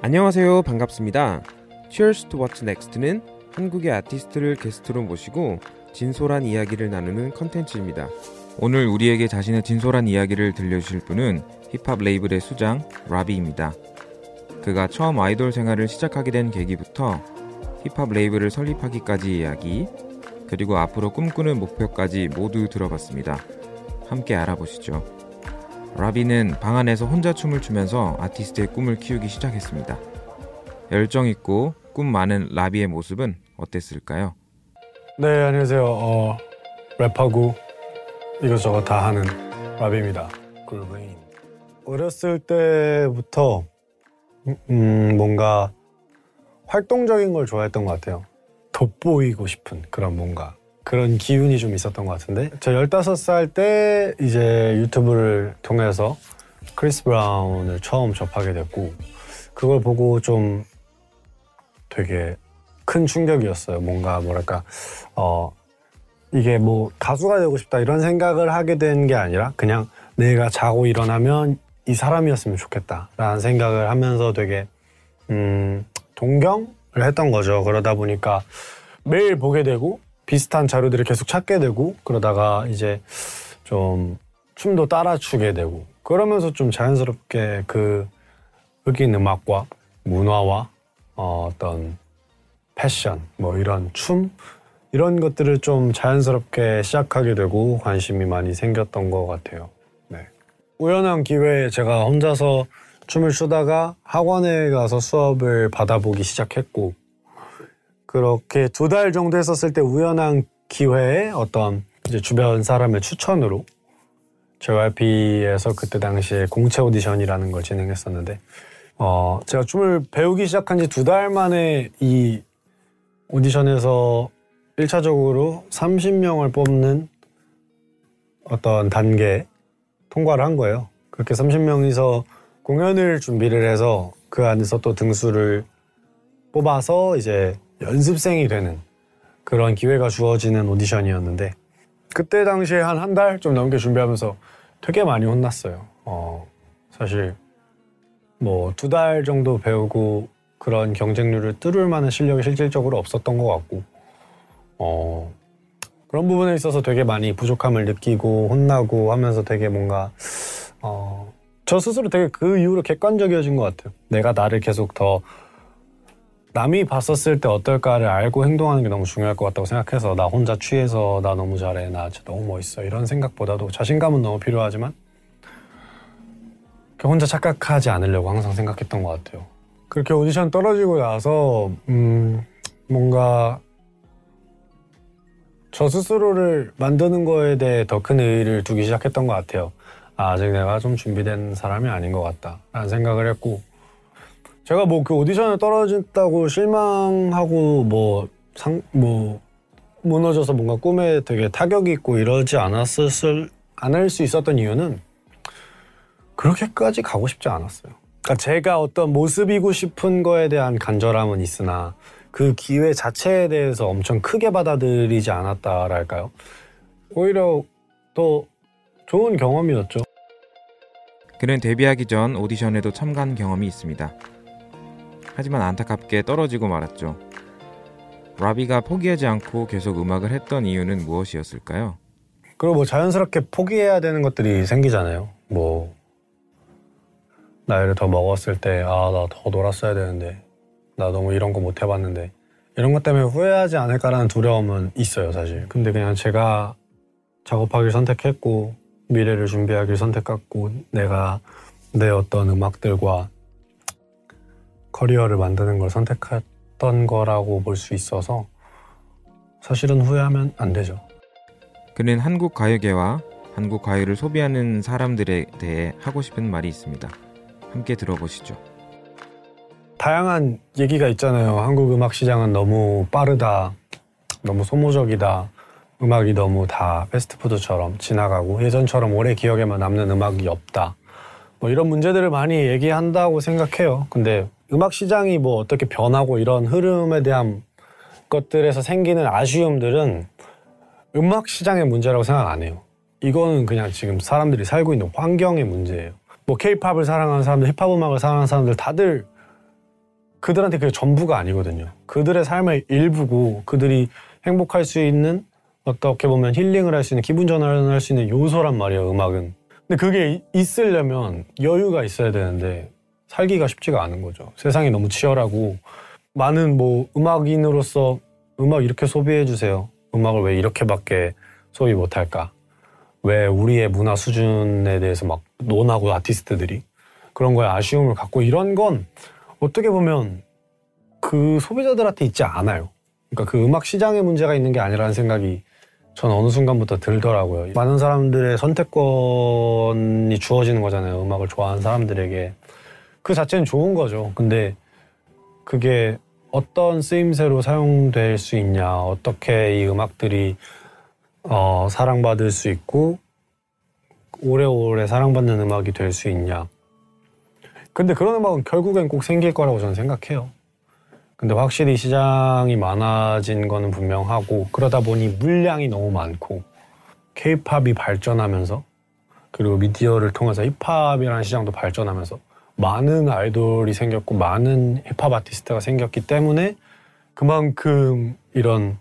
안녕하세요. 반갑습니다. Cheers to What's Next는 한국의 아티스트를 게스트로 모시고 진솔한 이야기를 나누는 컨텐츠입니다. 오늘 우리에게 자신의 진솔한 이야기를 들려주실 분은 힙합 레이블의 수장 라비입니다. 그가 처음 아이돌 생활을 시작하게 된 계기부터 힙합 레이블을 설립하기까지 이야기, 그리고 앞으로 꿈꾸는 목표까지 모두 들어봤습니다. 함께 알아보시죠. 라비는 방 안에서 혼자 춤을 추면서 아티스트의 꿈을 키우기 시작했습니다. 열정 있고 꿈 많은 라비의 모습은 어땠을까요? 네, 안녕하세요. 어, 랩하고 이것저것 다 하는 라비입니다. 굴브레인. 어렸을 때부터 음, 뭔가 활동적인 걸 좋아했던 것 같아요. 돋보이고 싶은 그런 뭔가 그런 기운이 좀 있었던 것 같은데 저 15살 때 이제 유튜브를 통해서 크리스 브라운을 처음 접하게 됐고 그걸 보고 좀 되게 큰 충격이었어요. 뭔가 뭐랄까 어 이게 뭐 가수가 되고 싶다 이런 생각을 하게 된 게 아니라 그냥 내가 자고 일어나면 이 사람이었으면 좋겠다라는 생각을 하면서 되게 음 동경을 했던 거죠. 그러다 보니까 매일 보게 되고 비슷한 자료들을 계속 찾게 되고 그러다가 이제 좀 춤도 따라 추게 되고 그러면서 좀 자연스럽게 그 흑인 음악과 문화와 어, 어떤 패션 뭐 이런 춤 이런 것들을 좀 자연스럽게 시작하게 되고 관심이 많이 생겼던 것 같아요. 네. 우연한 기회에 제가 혼자서 춤을 추다가 학원에 가서 수업을 받아보기 시작했고 그렇게 두 달 정도 했었을 때 우연한 기회에 어떤 이제 주변 사람의 추천으로 JYP에서 그때 당시에 공채 오디션이라는 걸 진행했었는데 어 제가 춤을 배우기 시작한 지 두 달 만에 이 오디션에서 1차적으로 30명을 뽑는 어떤 단계 통과를 한 거예요. 그렇게 30명이서 공연을 준비를 해서 그 안에서 또 등수를 뽑아서 이제 연습생이 되는 그런 기회가 주어지는 오디션이었는데 그때 당시에 한 한 달 좀 넘게 준비하면서 되게 많이 혼났어요. 어, 사실 뭐 두 달 정도 배우고 그런 경쟁률을 뚫을 만한 실력이 실질적으로 없었던 것 같고 어, 그런 부분에 있어서 되게 많이 부족함을 느끼고 혼나고 하면서 되게 뭔가 어, 저 스스로 되게 그 이후로 객관적이어진 것 같아요. 내가 나를 계속 더 남이 봤었을 때 어떨까를 알고 행동하는 게 너무 중요할 것 같다고 생각해서 나 혼자 취해서 나 너무 잘해 나 진짜 너무 멋있어 이런 생각보다도 자신감은 너무 필요하지만 혼자 착각하지 않으려고 항상 생각했던 것 같아요. 그렇게 오디션 떨어지고 나서 음 뭔가 저 스스로를 만드는 거에 대해 더 큰 의의를 두기 시작했던 것 같아요. 아, 아직 내가 좀 준비된 사람이 아닌 것 같다라는 생각을 했고 제가 뭐 그 오디션에 떨어졌다고 실망하고 뭐 상 뭐 무너져서 뭔가 꿈에 되게 타격이 있고 이러지 않았을 않을 수 있었던 이유는 그렇게까지 가고 싶지 않았어요. 그러니까 제가 어떤 모습이고 싶은 거에 대한 간절함은 있으나 그 기회 자체에 대해서 엄청 크게 받아들이지 않았다랄까요? 오히려 또 좋은 경험이었죠. 그는 데뷔하기 전 오디션에도 참가한 경험이 있습니다. 하지만 안타깝게 떨어지고 말았죠. 라비가 포기하지 않고 계속 음악을 했던 이유는 무엇이었을까요? 그리고 뭐 자연스럽게 포기해야 되는 것들이 생기잖아요. 뭐 나이를 더 먹었을 때 아 나 더 놀았어야 되는데 나 너무 이런 거 못 해봤는데 이런 것 때문에 후회하지 않을까라는 두려움은 있어요 사실. 근데 그냥 제가 작업하기를 선택했고 미래를 준비하기를 선택했고 내가 내 어떤 음악들과 커리어를 만드는 걸 선택했던 거라고 볼 수 있어서 사실은 후회하면 안 되죠. 그는 한국 가요계와 한국 가요를 소비하는 사람들에 대해 하고 싶은 말이 있습니다. 함께 들어보시죠. 다양한 얘기가 있잖아요. 한국 음악 시장은 너무 빠르다, 너무 소모적이다, 음악이 너무 다 패스트푸드처럼 지나가고 예전처럼 오래 기억에만 남는 음악이 없다. 뭐 이런 문제들을 많이 얘기한다고 생각해요. 근데 음악 시장이 뭐 어떻게 변하고 이런 흐름에 대한 것들에서 생기는 아쉬움들은 음악 시장의 문제라고 생각 안 해요. 이거는 그냥 지금 사람들이 살고 있는 환경의 문제예요. 뭐 케이팝을 사랑하는 사람들, 힙합 음악을 사랑하는 사람들 다들 그들한테 그게 전부가 아니거든요. 그들의 삶의 일부고 그들이 행복할 수 있는 어떻게 보면 힐링을 할 수 있는 기분 전환을 할 수 있는 요소란 말이에요. 음악은. 근데 그게 있으려면 여유가 있어야 되는데 살기가 쉽지가 않은 거죠. 세상이 너무 치열하고 많은 뭐 음악인으로서 음악 이렇게 소비해 주세요. 음악을 왜 이렇게밖에 소비 못할까? 왜 우리의 문화 수준에 대해서 막 논하고 아티스트들이 그런 거에 아쉬움을 갖고 이런 건 어떻게 보면 그 소비자들한테 있지 않아요. 그러니까 그 음악 시장에 문제가 있는 게 아니라는 생각이 저는 어느 순간부터 들더라고요. 많은 사람들의 선택권이 주어지는 거잖아요. 음악을 좋아하는 사람들에게. 그 자체는 좋은 거죠. 근데 그게 어떤 쓰임새로 사용될 수 있냐, 어떻게 이 음악들이 어, 사랑받을 수 있고 오래오래 사랑받는 음악이 될 수 있냐. 근데 그런 음악은 결국엔 꼭 생길 거라고 저는 생각해요. 근데 확실히 시장이 많아진 거는 분명하고 그러다 보니 물량이 너무 많고 케이팝이 발전하면서 그리고 미디어를 통해서 힙합이라는 시장도 발전하면서 많은 아이돌이 생겼고 많은 힙합 아티스트가 생겼기 때문에 그만큼 이런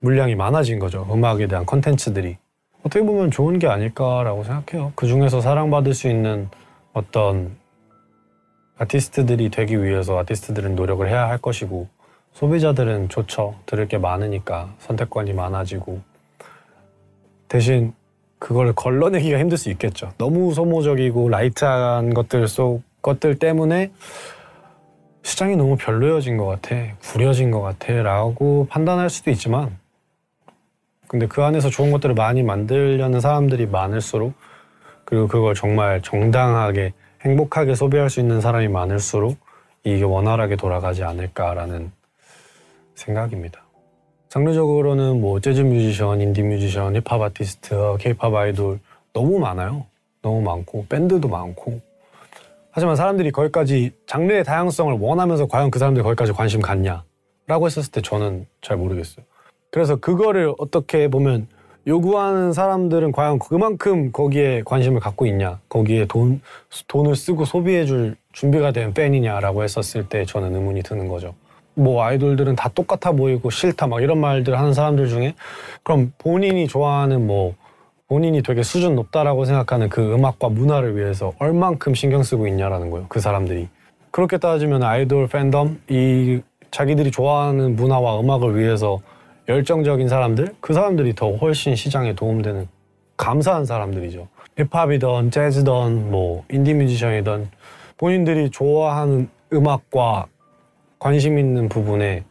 물량이 많아진 거죠. 음악에 대한 컨텐츠들이. 어떻게 보면 좋은 게 아닐까라고 생각해요. 그 중에서 사랑받을 수 있는 어떤 아티스트들이 되기 위해서 아티스트들은 노력을 해야 할 것이고 소비자들은 좋죠. 들을 게 많으니까 선택권이 많아지고 대신 그걸 걸러내기가 힘들 수 있겠죠. 너무 소모적이고 light한 것들 속 것들 때문에 시장이 너무 별로여진 것 같아, 구려진 것 같아라고 판단할 수도 있지만 근데 그 안에서 좋은 것들을 많이 만들려는 사람들이 많을수록 그리고 그걸 정말 정당하게 행복하게 소비할 수 있는 사람이 많을수록 이게 원활하게 돌아가지 않을까라는 생각입니다. 장르적으로는 뭐 재즈 뮤지션, 인디 뮤지션, 힙합 아티스트, 케이팝 아이돌 너무 많아요. 너무 많고 밴드도 많고 하지만 사람들이 거기까지 장르의 다양성을 원하면서 과연 그 사람들이 거기까지 관심 갖냐라고 했었을 때 저는 잘 모르겠어요. 그래서 그거를 어떻게 보면 요구하는 사람들은 과연 그만큼 거기에 관심을 갖고 있냐, 거기에 돈, 돈을 쓰고 소비해줄 준비가 된 팬이냐라고 했었을 때 저는 의문이 드는 거죠. 뭐 아이돌들은 다 똑같아 보이고 싫다 막 이런 말들 하는 사람들 중에 그럼 본인이 좋아하는 뭐 본인이 되게 수준 높다라고 생각하는 그 음악과 문화를 위해서 얼만큼 신경 쓰고 있냐라는 거예요. 그 사람들이. 그렇게 따지면 아이돌 팬덤, 이 자기들이 좋아하는 문화와 음악을 위해서 열정적인 사람들, 그 사람들이 더 훨씬 시장에 도움되는 감사한 사람들이죠. 힙합이든 재즈든 뭐 인디 뮤지션이든 본인들이 좋아하는 음악과 관심 있는 부분에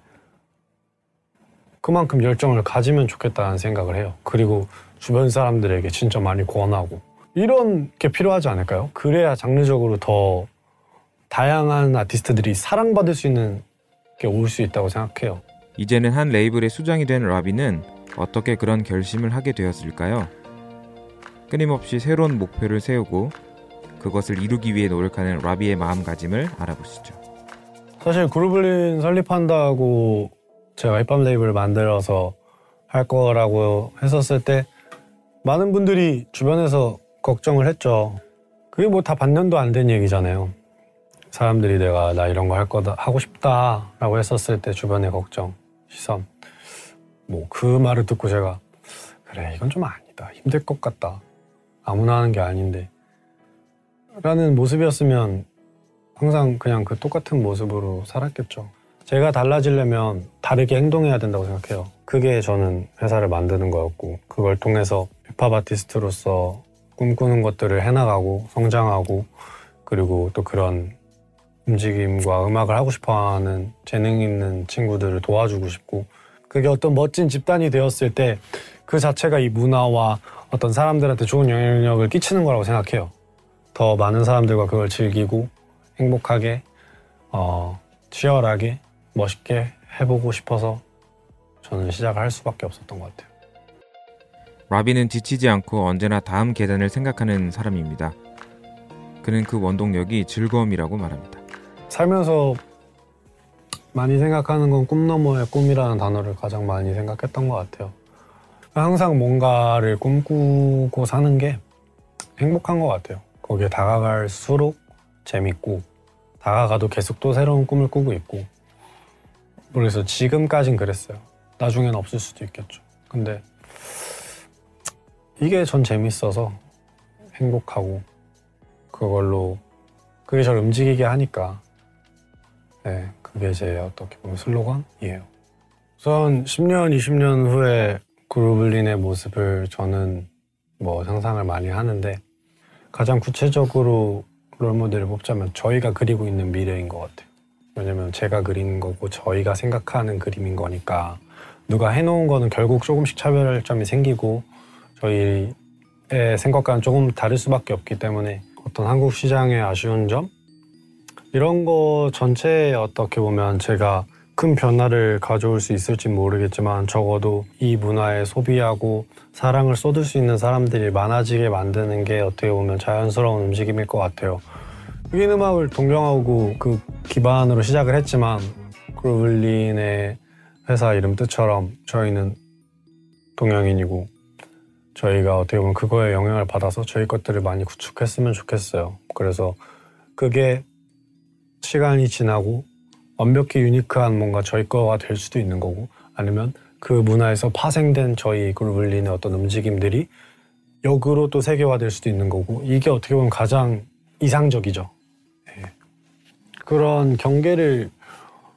그만큼 열정을 가지면 좋겠다는 생각을 해요. 그리고 주변 사람들에게 진짜 많이 권하고 이런 게 필요하지 않을까요? 그래야 장르적으로 더 다양한 아티스트들이 사랑받을 수 있는 게 올 수 있다고 생각해요. 이제는 한 레이블의 수장이 된 라비는 어떻게 그런 결심을 하게 되었을까요? 끊임없이 새로운 목표를 세우고 그것을 이루기 위해 노력하는 라비의 마음가짐을 알아보시죠. 사실 그루블린 설립한다고 제가 힙합 레이블을 만들어서 할 거라고 했었을 때 많은 분들이 주변에서 걱정을 했죠. 그게 뭐 다 반년도 안 된 얘기잖아요. 사람들이 내가 나 이런 거 할 거다 하고 싶다라고 했었을 때 주변의 걱정. 시선. 뭐 그 말을 듣고 제가 그래 이건 좀 아니다. 힘들 것 같다. 아무나 하는 게 아닌데. 라는 모습이었으면 항상 그냥 그 똑같은 모습으로 살았겠죠. 제가 달라지려면 다르게 행동해야 된다고 생각해요. 그게 저는 회사를 만드는 거였고, 그걸 통해서 힙합 아티스트로서 꿈꾸는 것들을 해나가고, 성장하고, 그리고 또 그런 움직임과 음악을 하고 싶어 하는 재능 있는 친구들을 도와주고 싶고 그게 어떤 멋진 집단이 되었을 때 그 자체가 이 문화와 어떤 사람들한테 좋은 영향력을 끼치는 거라고 생각해요. 더 많은 사람들과 그걸 즐기고 행복하게 어, 치열하게 멋있게 해보고 싶어서 저는 시작을 할 수밖에 없었던 것 같아요. 라비는 지치지 않고 언제나 다음 계단을 생각하는 사람입니다. 그는 그 원동력이 즐거움이라고 말합니다. 살면서 많이 생각하는 건 꿈 너머의 꿈이라는 단어를 가장 많이 생각했던 것 같아요. 항상 뭔가를 꿈꾸고 사는 게 행복한 것 같아요. 거기에 다가갈수록 재밌고 다가가도 계속 또 새로운 꿈을 꾸고 있고 그래서 지금까진 그랬어요. 나중에는 없을 수도 있겠죠. 근데 이게 전 재밌어서 행복하고 그걸로 그게 저를 움직이게 하니까 네 그게 제 어떻게 보면 슬로건이에요. 우선 10년, 20년 후에 그루블린의 모습을 저는 뭐 상상을 많이 하는데 가장 구체적으로 롤모델을 뽑자면 저희가 그리고 있는 미래인 것 같아요. 왜냐면 제가 그리는 거고 저희가 생각하는 그림인 거니까 누가 해놓은 거는 결국 조금씩 차별점이 생기고 저희의 생각과는 조금 다를 수밖에 없기 때문에 어떤 한국 시장의 아쉬운 점 이런 거 전체에 어떻게 보면 제가 큰 변화를 가져올 수 있을지 모르겠지만 적어도 이 문화에 소비하고 사랑을 쏟을 수 있는 사람들이 많아지게 만드는 게 어떻게 보면 자연스러운 움직임일 것 같아요. 흑인 음악을 동경하고 그 기반으로 시작을 했지만 그루블린의 회사 이름 뜻처럼 저희는 동양인이고 저희가 어떻게 보면 그거에 영향을 받아서 저희 것들을 많이 구축했으면 좋겠어요. 그래서 그게 시간이 지나고 완벽히 유니크한 뭔가 저희 거가 될 수도 있는 거고 아니면 그 문화에서 파생된 저희 그루블린의 어떤 움직임들이 역으로 또 세계화될 수도 있는 거고 이게 어떻게 보면 가장 이상적이죠. 네. 그런 경계를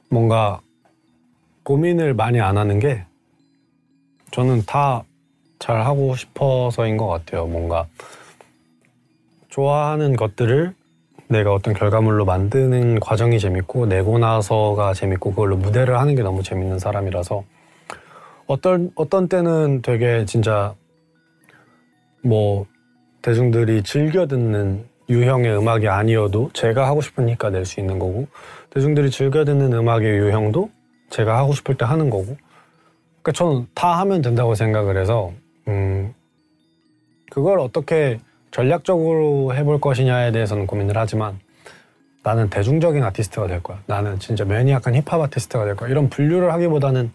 뭔가 고민을 많이 안 하는 게 저는 다 잘 하고 싶어서인 것 같아요. 뭔가 좋아하는 것들을 내가 어떤 결과물로 만드는 과정이 재밌고 내고 나서가 재밌고 그걸로 무대를 하는 게 너무 재밌는 사람이라서 어떤 어떤 때는 되게 진짜 뭐 대중들이 즐겨 듣는 유형의 음악이 아니어도 제가 하고 싶으니까 낼 수 있는 거고 대중들이 즐겨 듣는 음악의 유형도 제가 하고 싶을 때 하는 거고. 그러니까 저는 다 하면 된다고 생각을 해서 음 그걸 어떻게 전략적으로 해볼 것이냐에 대해서는 고민을 하지만 나는 대중적인 아티스트가 될 거야. 나는 진짜 매니악한 힙합 아티스트가 될 거야. 이런 분류를 하기보다는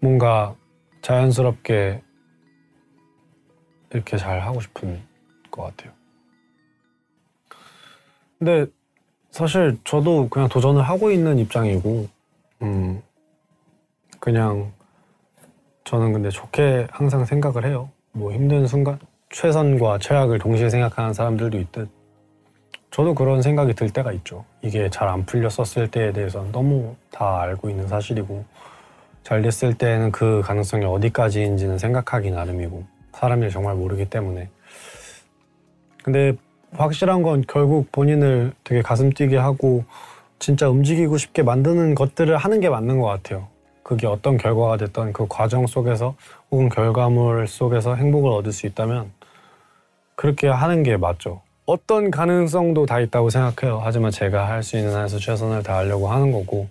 뭔가 자연스럽게 이렇게 잘 하고 싶은 것 같아요. 근데 사실 저도 그냥 도전을 하고 있는 입장이고, 음, 그냥 저는 근데 좋게 항상 생각을 해요. 뭐 힘든 순간, 최선과 최악을 동시에 생각하는 사람들도 있듯, 저도 그런 생각이 들 때가 있죠. 이게 잘 안 풀렸었을 때에 대해서는 너무 다 알고 있는 사실이고, 잘 됐을 때는 그 가능성이 어디까지인지는 생각하기 나름이고, 사람이 정말 모르기 때문에. 근데 확실한 건 결국 본인을 되게 가슴 뛰게 하고, 진짜 움직이고 싶게 만드는 것들을 하는 게 맞는 것 같아요. 그게 어떤 결과가 됐던 그 과정 속에서 혹은 결과물 속에서 행복을 얻을 수 있다면 그렇게 하는 게 맞죠. 어떤 가능성도 다 있다고 생각해요. 하지만 제가 할 수 있는 한에서 최선을 다하려고 하는 거고,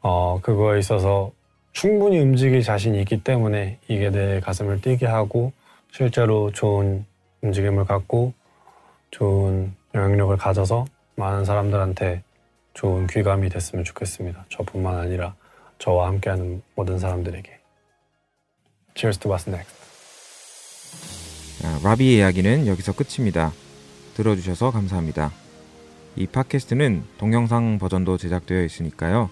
어, 그거에 있어서 충분히 움직일 자신이 있기 때문에 이게 내 가슴을 뛰게 하고 실제로 좋은 움직임을 갖고 좋은 영향력을 가져서 많은 사람들한테 좋은 귀감이 됐으면 좋겠습니다. 저뿐만 아니라 저와 함께하는 모든 사람들에게. Cheers to what's next. 아, 라비의 이야기는 여기서 끝입니다. 들어주셔서 감사합니다. 이 팟캐스트는 동영상 버전도 제작되어 있으니까요.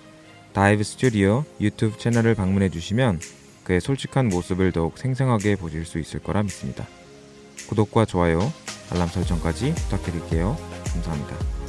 다이브 스튜디오 유튜브 채널을 방문해 주시면 그의 솔직한 모습을 더욱 생생하게 보실 수 있을 거라 믿습니다. 구독과 좋아요, 알람 설정까지 부탁드릴게요. 감사합니다.